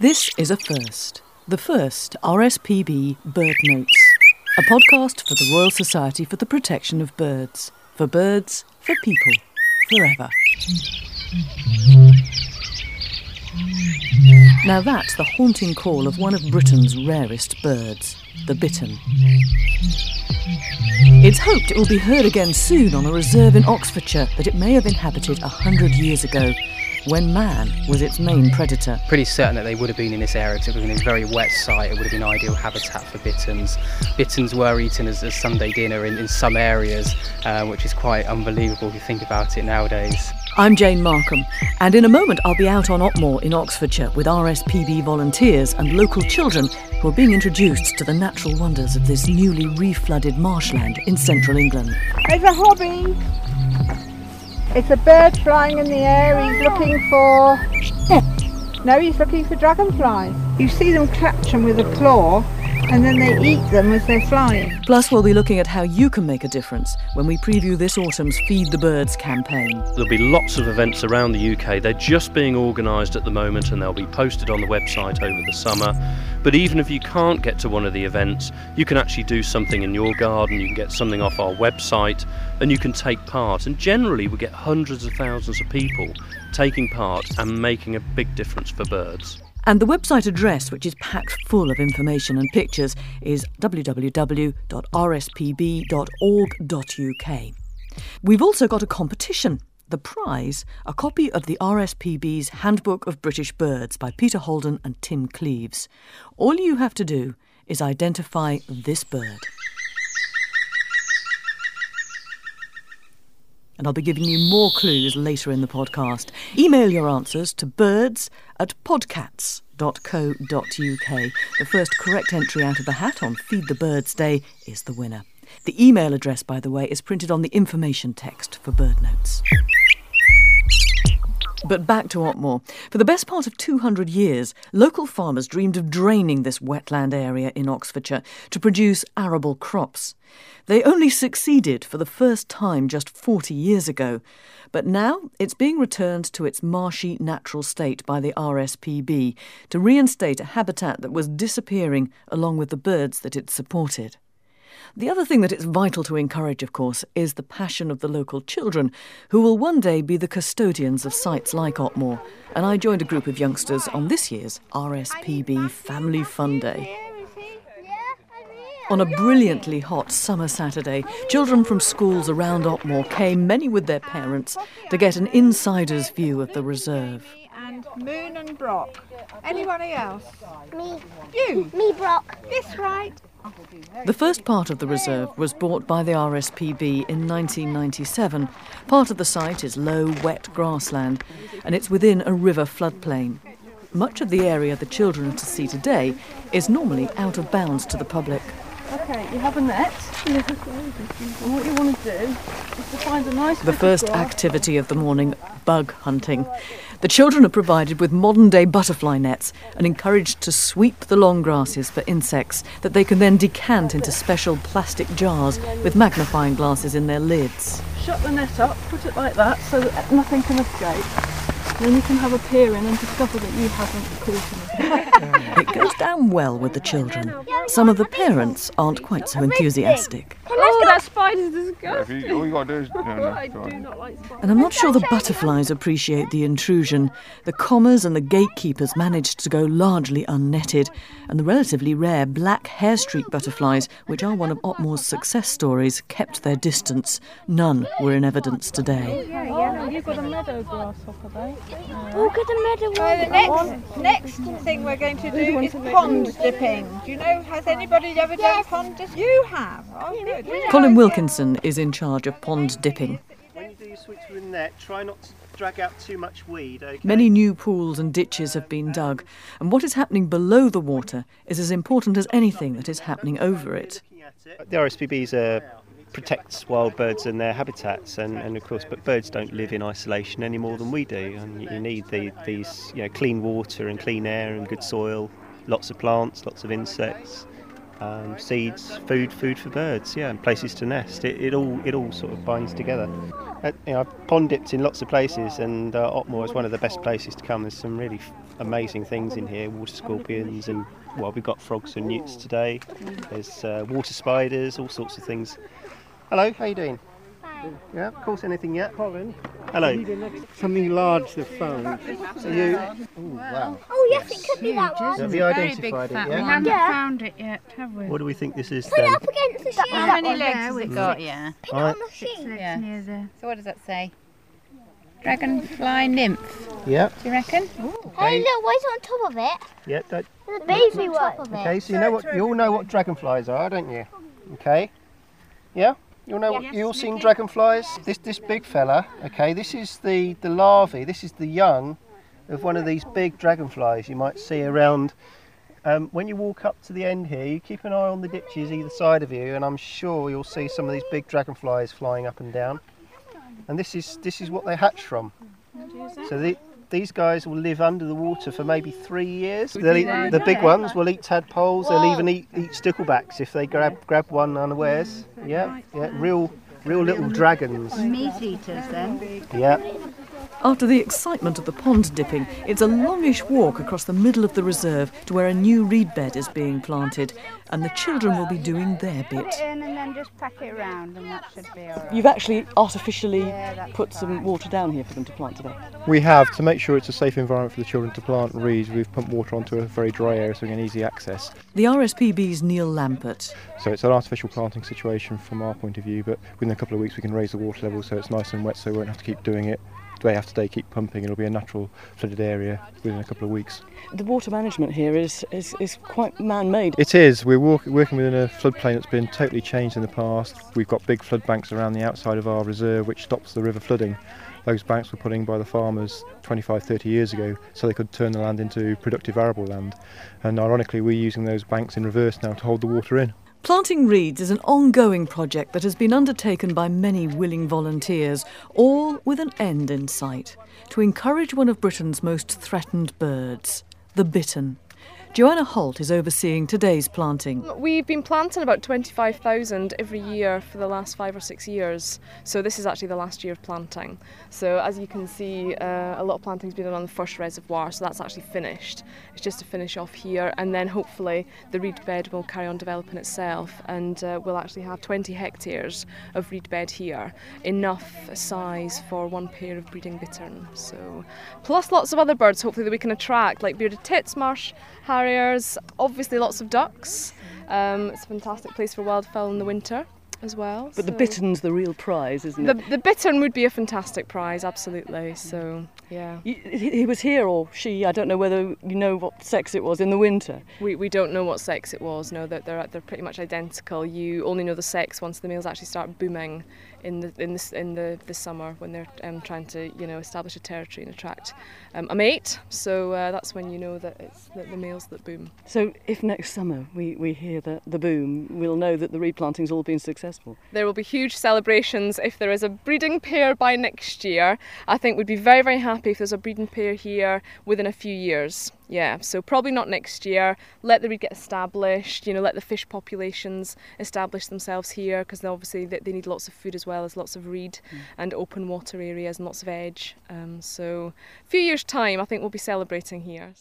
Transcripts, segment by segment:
This is a first. The first RSPB Bird Notes, a podcast for the Royal Society for the Protection of Birds. For birds, for people, forever. Now that's the haunting call of one of Britain's rarest birds, the bittern. It's hoped it will be heard again soon on a reserve in Oxfordshire that it may have inhabited a hundred years ago, when man was its main predator. Pretty certain that they would have been in this area because it would have been a very wet site. It would have been ideal habitat for bitterns. Bitterns were eaten as a Sunday dinner in, in some areas, uh, which is quite unbelievable if you think about it nowadays. I'm Jane Markham, and in a moment I'll be out on Otmoor in Oxfordshire with RSPB volunteers and local children who are being introduced to the natural wonders of this newly reflooded marshland in central England. It's a hobby. It's a bird flying in the air. He's looking for. No, he's looking for dragonflies. You see them catch them with a claw and then they eat them as they're flying. Plus, we'll be looking at how you can make a difference when we preview this autumn's Feed the Birds campaign. There'll be lots of events around the UK. They're just being organised at the moment and they'll be posted on the website over the summer. But even if you can't get to one of the events, you can actually do something in your garden, you can get something off our website, and you can take part. And generally, we get hundreds of thousands of people taking part and making a big difference for birds. And the website address, which is packed full of information and pictures, is www.rspb.org.uk. We've also got a competition. The prize, a copy of the RSPB's Handbook of British Birds by Peter Holden and Tim Cleeves. All you have to do is identify this bird. And I'll be giving you more clues later in the podcast. Email your answers to birds at podcats.co.uk. The first correct entry out of the hat on Feed the Birds Day is the winner. The email address, by the way, is printed on the information text for bird notes. But back to Otmoor. For the best part of 200 years, local farmers dreamed of draining this wetland area in Oxfordshire to produce arable crops. They only succeeded for the first time just 40 years ago, but now it's being returned to its marshy natural state by the RSPB to reinstate a habitat that was disappearing along with the birds that it supported. The other thing that it's vital to encourage, of course, is the passion of the local children, who will one day be the custodians of sites like Otmoor. And I joined a group of youngsters on this year's RSPB Family Fun Day. On a brilliantly hot summer Saturday, children from schools around Otmoor came, many with their parents, to get an insider's view of the reserve. And Moon and Brock. Anybody else? Me. You? Me, Brock. This right. The first part of the reserve was bought by the RSPB in 1997. Part of the site is low, wet grassland, and it's within a river floodplain. Much of the area the children are to see today is normally out of bounds to the public. Okay, you have a net. and what you want to do is to find a nice The first activity of the morning bug hunting. The children are provided with modern day butterfly nets and encouraged to sweep the long grasses for insects that they can then decant into special plastic jars with magnifying glasses in their lids. Shut the net up, put it like that so that nothing can escape. Then you can have a peer in and discover that you haven't caught anything. It goes down well with the children. Some of the parents aren't quite so enthusiastic. Oh, that spider's disgusting. If you, all you got to do is. No, no, I it's all right. do not like spiders. And I'm not sure the butterflies appreciate the intrusion. The commas and the gatekeepers managed to go largely unnetted, and the relatively rare black hair streak butterflies, which are one of Otmoor's success stories, kept their distance. None were in evidence today. Oh, you've got a meadow grasshopper there. Oh, get a medal. So the next next thing we're going to do is pond dipping. Do you know? Has anybody ever done pond dipping? You have. Oh, good. Colin Wilkinson is in charge of pond dipping. When you do your switch with a net, try not to drag out too much weed, okay? Many new pools and ditches have been dug, and what is happening below the water is as important as anything that is happening over it. The RSPB's uh, protects wild birds and their habitats, and, and of course, but birds don't live in isolation any more than we do, and you need the, these you know, clean water and clean air and good soil, lots of plants, lots of insects. Um, seeds, food, food for birds, yeah, and places to nest. It, it all, it all sort of binds together. Uh, you know, I've pond dipped in lots of places, and uh, Otmoor is one of the best places to come. There's some really amazing things in here water scorpions and well we've got frogs and newts today there's uh, water spiders all sorts of things hello how you doing yeah of course anything yet Colin, hello something large they've found. so you oh wow Oh yes, it could be that one. have you identified it We haven't Yeah. found it yet, have we? what do we think this is Put it up against the sheet. How many legs has it got? Yeah. Put it on the sheet. Yeah. Near the... So what does that say? Dragonfly nymph. yeah Do you reckon? Hey, look, what's on top of it? yeah don't, The baby one. Top of it. okay so you know what you all know what dragonflies are don't you okay yeah You'll know what you all seen dragonflies. This this big fella. Okay, this is the the larvae. This is the young of one of these big dragonflies you might see around. Um, when you walk up to the end here, you keep an eye on the ditches either side of you, and I'm sure you'll see some of these big dragonflies flying up and down. And this is this is what they hatch from. So the, these guys will live under the water for maybe three years. They'll eat, the big ones will eat tadpoles. They'll even eat, eat sticklebacks if they grab grab one unawares. Mm. Yeah, yeah, real real little dragons. Meat eaters then. Yeah. After the excitement of the pond dipping, it's a longish walk across the middle of the reserve to where a new reed bed is being planted, and the children will be doing their Put bit. it in and then just pack it around and that should be alright. You've actually artificially Yeah, that's put some water down here for them to plant today. We have, to make sure it's a safe environment for the children to plant reeds, we've pumped water onto a very dry area so we can easy access. The RSPB's Neil Lampert. So it's an artificial planting situation from our point of view, but within a couple of weeks we can raise the water level so it's nice and wet so we won't have to keep doing it day after day, keep pumping. It'll be a natural flooded area within a couple of weeks. The water management here is, is, is quite man-made. It is. We're walk, working within a floodplain that's been totally changed in the past. We've got big flood banks around the outside of our reserve which stops the river flooding. Those banks were put in by the farmers 25, 30 years ago so they could turn the land into productive arable land. And ironically, we're using those banks in reverse now to hold the water in. Planting reeds is an ongoing project that has been undertaken by many willing volunteers, all with an end in sight to encourage one of Britain's most threatened birds, the bittern. Joanna Holt is overseeing today's planting. We've been planting about 25,000 every year for the last five or six years. So this is actually the last year of planting. So as you can see, uh, a lot of planting's been done on the first reservoir, so that's actually finished. It's just to finish off here, and then hopefully the reed bed will carry on developing itself, and uh, we'll actually have 20 hectares of reed bed here, enough size for one pair of breeding bittern. So plus lots of other birds, hopefully that we can attract, like bearded titmouse, harriers, obviously lots of ducks. Um, it's a fantastic place for wildfowl in the winter as well. But the bittern's the real prize, isn't the, it? the bittern would be a fantastic prize, absolutely. So, yeah. He he was here, or she, I don't know whether you know what sex it was, in the winter. We, we don't know what sex it was. No, that they're they're pretty much identical. You only know the sex once the males actually start booming in the in the in the, the summer when they're um, trying to you know establish a territory and attract um, a mate. So uh, that's when you know that it's the, the males that boom. So if next summer we, we hear the, the boom, we'll know that the replanting's all been successful. There will be huge celebrations if there is a breeding pair by next year. I think we'd be very, very happy if there's a breeding pair here within a few years. Yeah, so probably not next year. Let the reed get established, you know, let the fish populations establish themselves here because obviously they, they need lots of food as well as lots of reed and open water areas and lots of edge. Um, so a few years' time, I think we'll be celebrating here.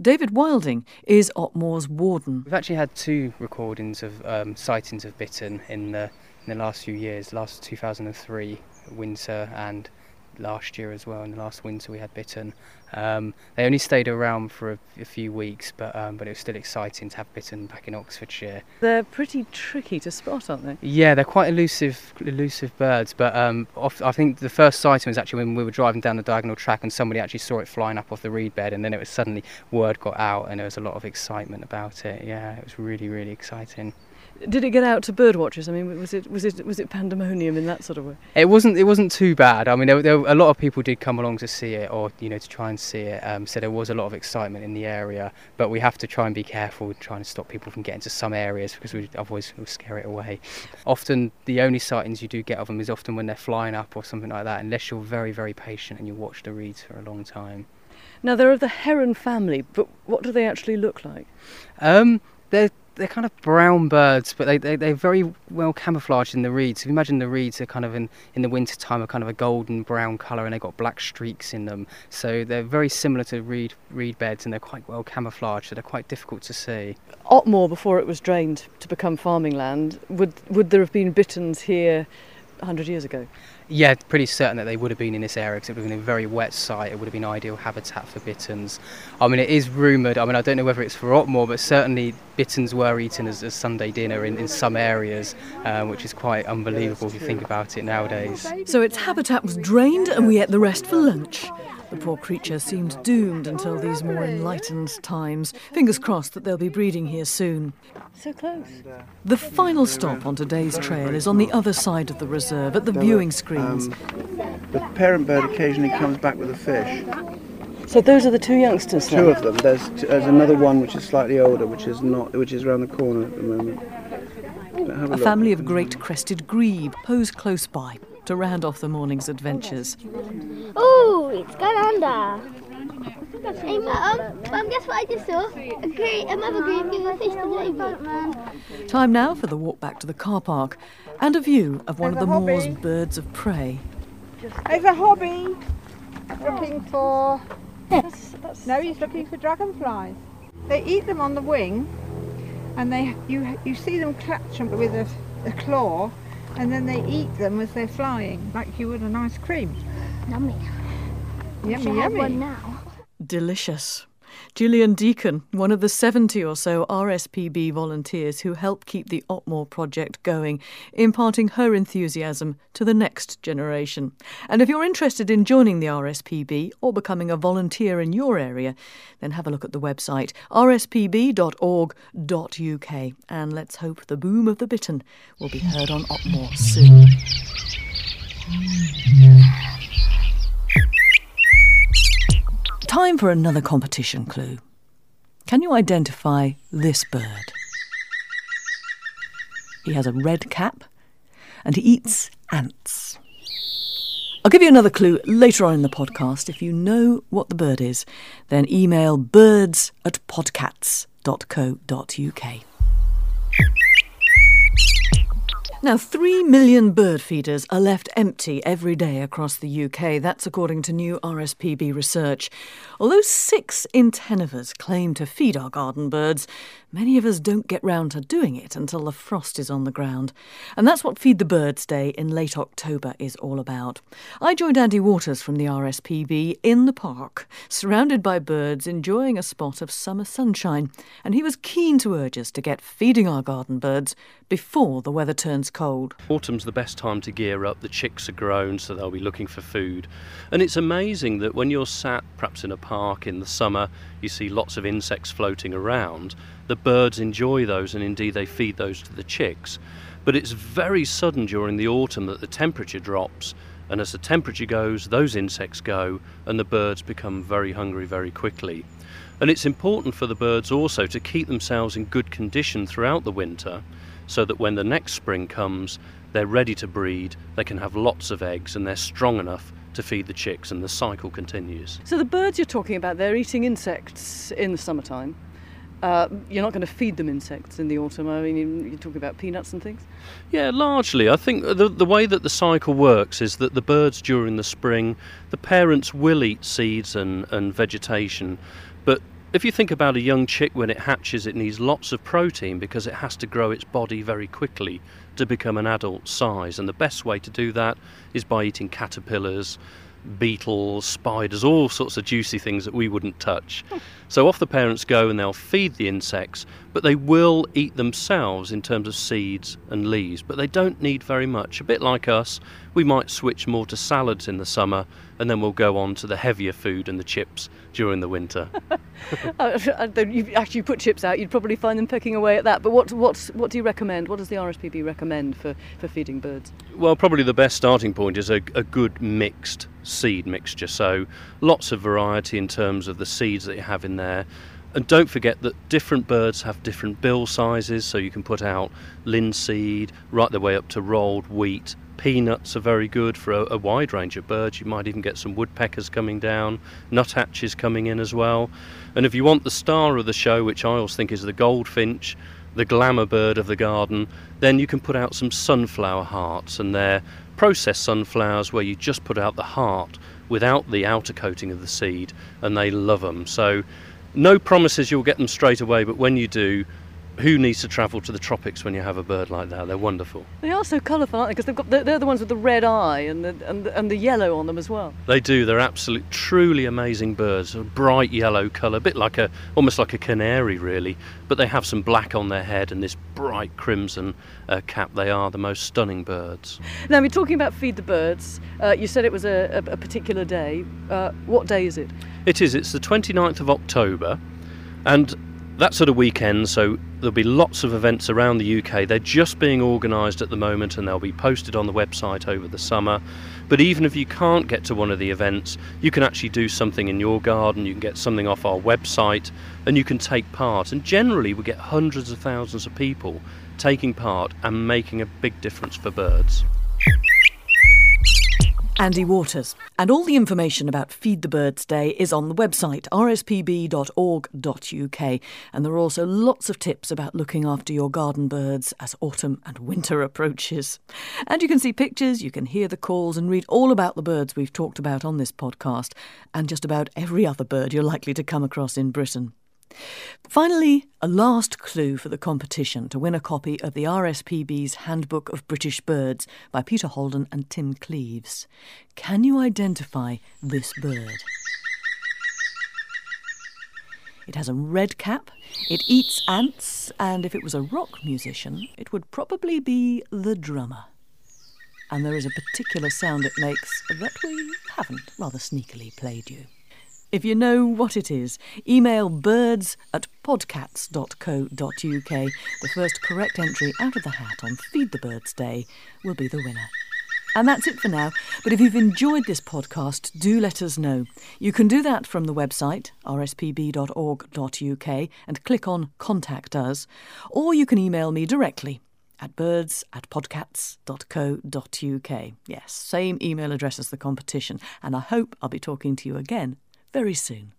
David Wilding is Otmoor's warden. We've actually had two recordings of um, sightings of bittern in the in the last few years. Last 2003 winter and last year as well. In the last winter we had bittern. Um, they only stayed around for a, a few weeks, but um, but it was still exciting to have bittern back in Oxfordshire. They're pretty tricky to spot, aren't they? Yeah, they're quite elusive, elusive birds. But um, off, I think the first sighting was actually when we were driving down the diagonal track and somebody actually saw it flying up off the reed bed, and then it was suddenly word got out and there was a lot of excitement about it. Yeah, it was really, really exciting. Did it get out to bird watchers? I mean, was it was it was it pandemonium in that sort of way? It wasn't. It wasn't too bad. I mean, there, there, a lot of people did come along to see it, or you know, to try and see it. Um, so there was a lot of excitement in the area. But we have to try and be careful, trying to stop people from getting to some areas because we otherwise we'll scare it away. Often, the only sightings you do get of them is often when they're flying up or something like that. Unless you're very, very patient and you watch the reeds for a long time. Now they're of the heron family, but what do they actually look like? Um, they're they're kind of brown birds, but they, they, they're very well camouflaged in the reeds. If you imagine the reeds are kind of in, in the winter time are kind of a golden brown colour and they've got black streaks in them. So they're very similar to reed, reed beds and they're quite well camouflaged, so they're quite difficult to see. Otmoor, before it was drained to become farming land, would, would there have been bitterns here 100 years ago? Yeah, pretty certain that they would have been in this area because it would have been a very wet site. It would have been ideal habitat for bitterns. I mean, it is rumoured, I mean, I don't know whether it's for Otmoor, but certainly bitterns were eaten as a Sunday dinner in, in some areas, um, which is quite unbelievable if you think about it nowadays. So its habitat was drained and we ate the rest for lunch. The poor creature seemed doomed until these more enlightened times. Fingers crossed that they'll be breeding here soon. So close. The final stop on today's trail is on the other side of the reserve at the viewing screens. The parent bird occasionally comes back with a fish. So those are the two youngsters now? Two of them. There's, there's another one which is slightly older, which is not, which is around the corner at the moment. But have A family of great crested grebe pose close by to round off the morning's adventures. Oh, it's gone under. Hey, Mum, Mum, guess what I just saw? A great, a mother grebe give a fish to the baby. Time now for the walk back to the car park and a view of one of the There's moor's birds of prey. There's a hobby looking for. No, he's looking for dragonflies. They eat them on the wing, and they you you see them catch them with a, a claw, and then they eat them as they're flying, like you would an ice cream. Yummy. Yummy, Wish I yummy. one now. Delicious. Gillian Deacon, one of the 70 or so RSPB volunteers who help keep the Otmoor project going, imparting her enthusiasm to the next generation. And if you're interested in joining the RSPB or becoming a volunteer in your area, then have a look at the website rspb.org.uk and let's hope the boom of the bittern will be heard on Otmoor soon. Time for another competition clue. Can you identify this bird? He has a red cap and he eats ants. I'll give you another clue later on in the podcast. If you know what the bird is, then email birds at podcats.co.uk. Now, three million bird feeders are left empty every day across the UK. That's according to new RSPB research. Although six in ten of us claim to feed our garden birds, many of us don't get round to doing it until the frost is on the ground. And that's what Feed the Birds Day in late October is all about. I joined Andy Waters from the RSPB in the park, surrounded by birds, enjoying a spot of summer sunshine. And he was keen to urge us to get feeding our garden birds before the weather turns cold. Autumn's the best time to gear up. The chicks are grown, so they'll be looking for food. And it's amazing that when you're sat perhaps in a park in the summer, you see lots of insects floating around. The birds enjoy those, and indeed they feed those to the chicks. But it's very sudden during the autumn that the temperature drops. And as the temperature goes, those insects go, and the birds become very hungry very quickly. And it's important for the birds also to keep themselves in good condition throughout the winter so that when the next spring comes, they're ready to breed, they can have lots of eggs, and they're strong enough to feed the chicks, and the cycle continues. So the birds you're talking about, they're eating insects in the summertime. Uh, you're not going to feed them insects in the autumn. I mean, you- you're talking about peanuts and things. Yeah, largely. I think the, the way that the cycle works is that the birds during the spring, the parents will eat seeds and, and vegetation. But if you think about a young chick when it hatches, it needs lots of protein because it has to grow its body very quickly to become an adult size. And the best way to do that is by eating caterpillars, beetles, spiders, all sorts of juicy things that we wouldn't touch. So off the parents go and they'll feed the insects, but they will eat themselves in terms of seeds and leaves, but they don't need very much. A bit like us, we might switch more to salads in the summer and then we'll go on to the heavier food and the chips during the winter. Uh, you actually put chips out, you'd probably find them pecking away at that. But what, what, what do you recommend? What does the RSPB recommend for, for feeding birds? Well, probably the best starting point is a, a good mixed seed mixture. So lots of variety in terms of the seeds that you have in there. And don't forget that different birds have different bill sizes, so you can put out linseed right the way up to rolled wheat. Peanuts are very good for a, a wide range of birds. You might even get some woodpeckers coming down, nuthatches coming in as well. And if you want the star of the show, which I always think is the goldfinch, the glamour bird of the garden, then you can put out some sunflower hearts, and they're processed sunflowers where you just put out the heart without the outer coating of the seed, and they love them. So, no promises you'll get them straight away, but when you do, who needs to travel to the tropics when you have a bird like that? They're wonderful. They are so colourful, aren't they? Because they've got they're, they're the ones with the red eye and the, and the and the yellow on them as well. They do. They're absolute, truly amazing birds. A bright yellow colour, a bit like a, almost like a canary, really. But they have some black on their head and this bright crimson uh, cap. They are the most stunning birds. Now, we're talking about feed the birds. Uh, you said it was a, a, a particular day. Uh, what day is it? It is. It's the 29th of October, and that's at a weekend, so there'll be lots of events around the UK. They're just being organised at the moment and they'll be posted on the website over the summer. But even if you can't get to one of the events, you can actually do something in your garden, you can get something off our website, and you can take part. And generally, we get hundreds of thousands of people taking part and making a big difference for birds. Andy Waters. And all the information about Feed the Birds Day is on the website rspb.org.uk. And there are also lots of tips about looking after your garden birds as autumn and winter approaches. And you can see pictures, you can hear the calls, and read all about the birds we've talked about on this podcast, and just about every other bird you're likely to come across in Britain. Finally, a last clue for the competition to win a copy of the RSPB's Handbook of British Birds by Peter Holden and Tim Cleeves. Can you identify this bird? It has a red cap, it eats ants, and if it was a rock musician, it would probably be the drummer. And there is a particular sound it makes that we haven't rather sneakily played you. If you know what it is, email birds at podcats.co.uk. The first correct entry out of the hat on Feed the Birds Day will be the winner. And that's it for now. But if you've enjoyed this podcast, do let us know. You can do that from the website, rspb.org.uk, and click on Contact Us. Or you can email me directly at birds at podcats.co.uk. Yes, same email address as the competition. And I hope I'll be talking to you again very soon.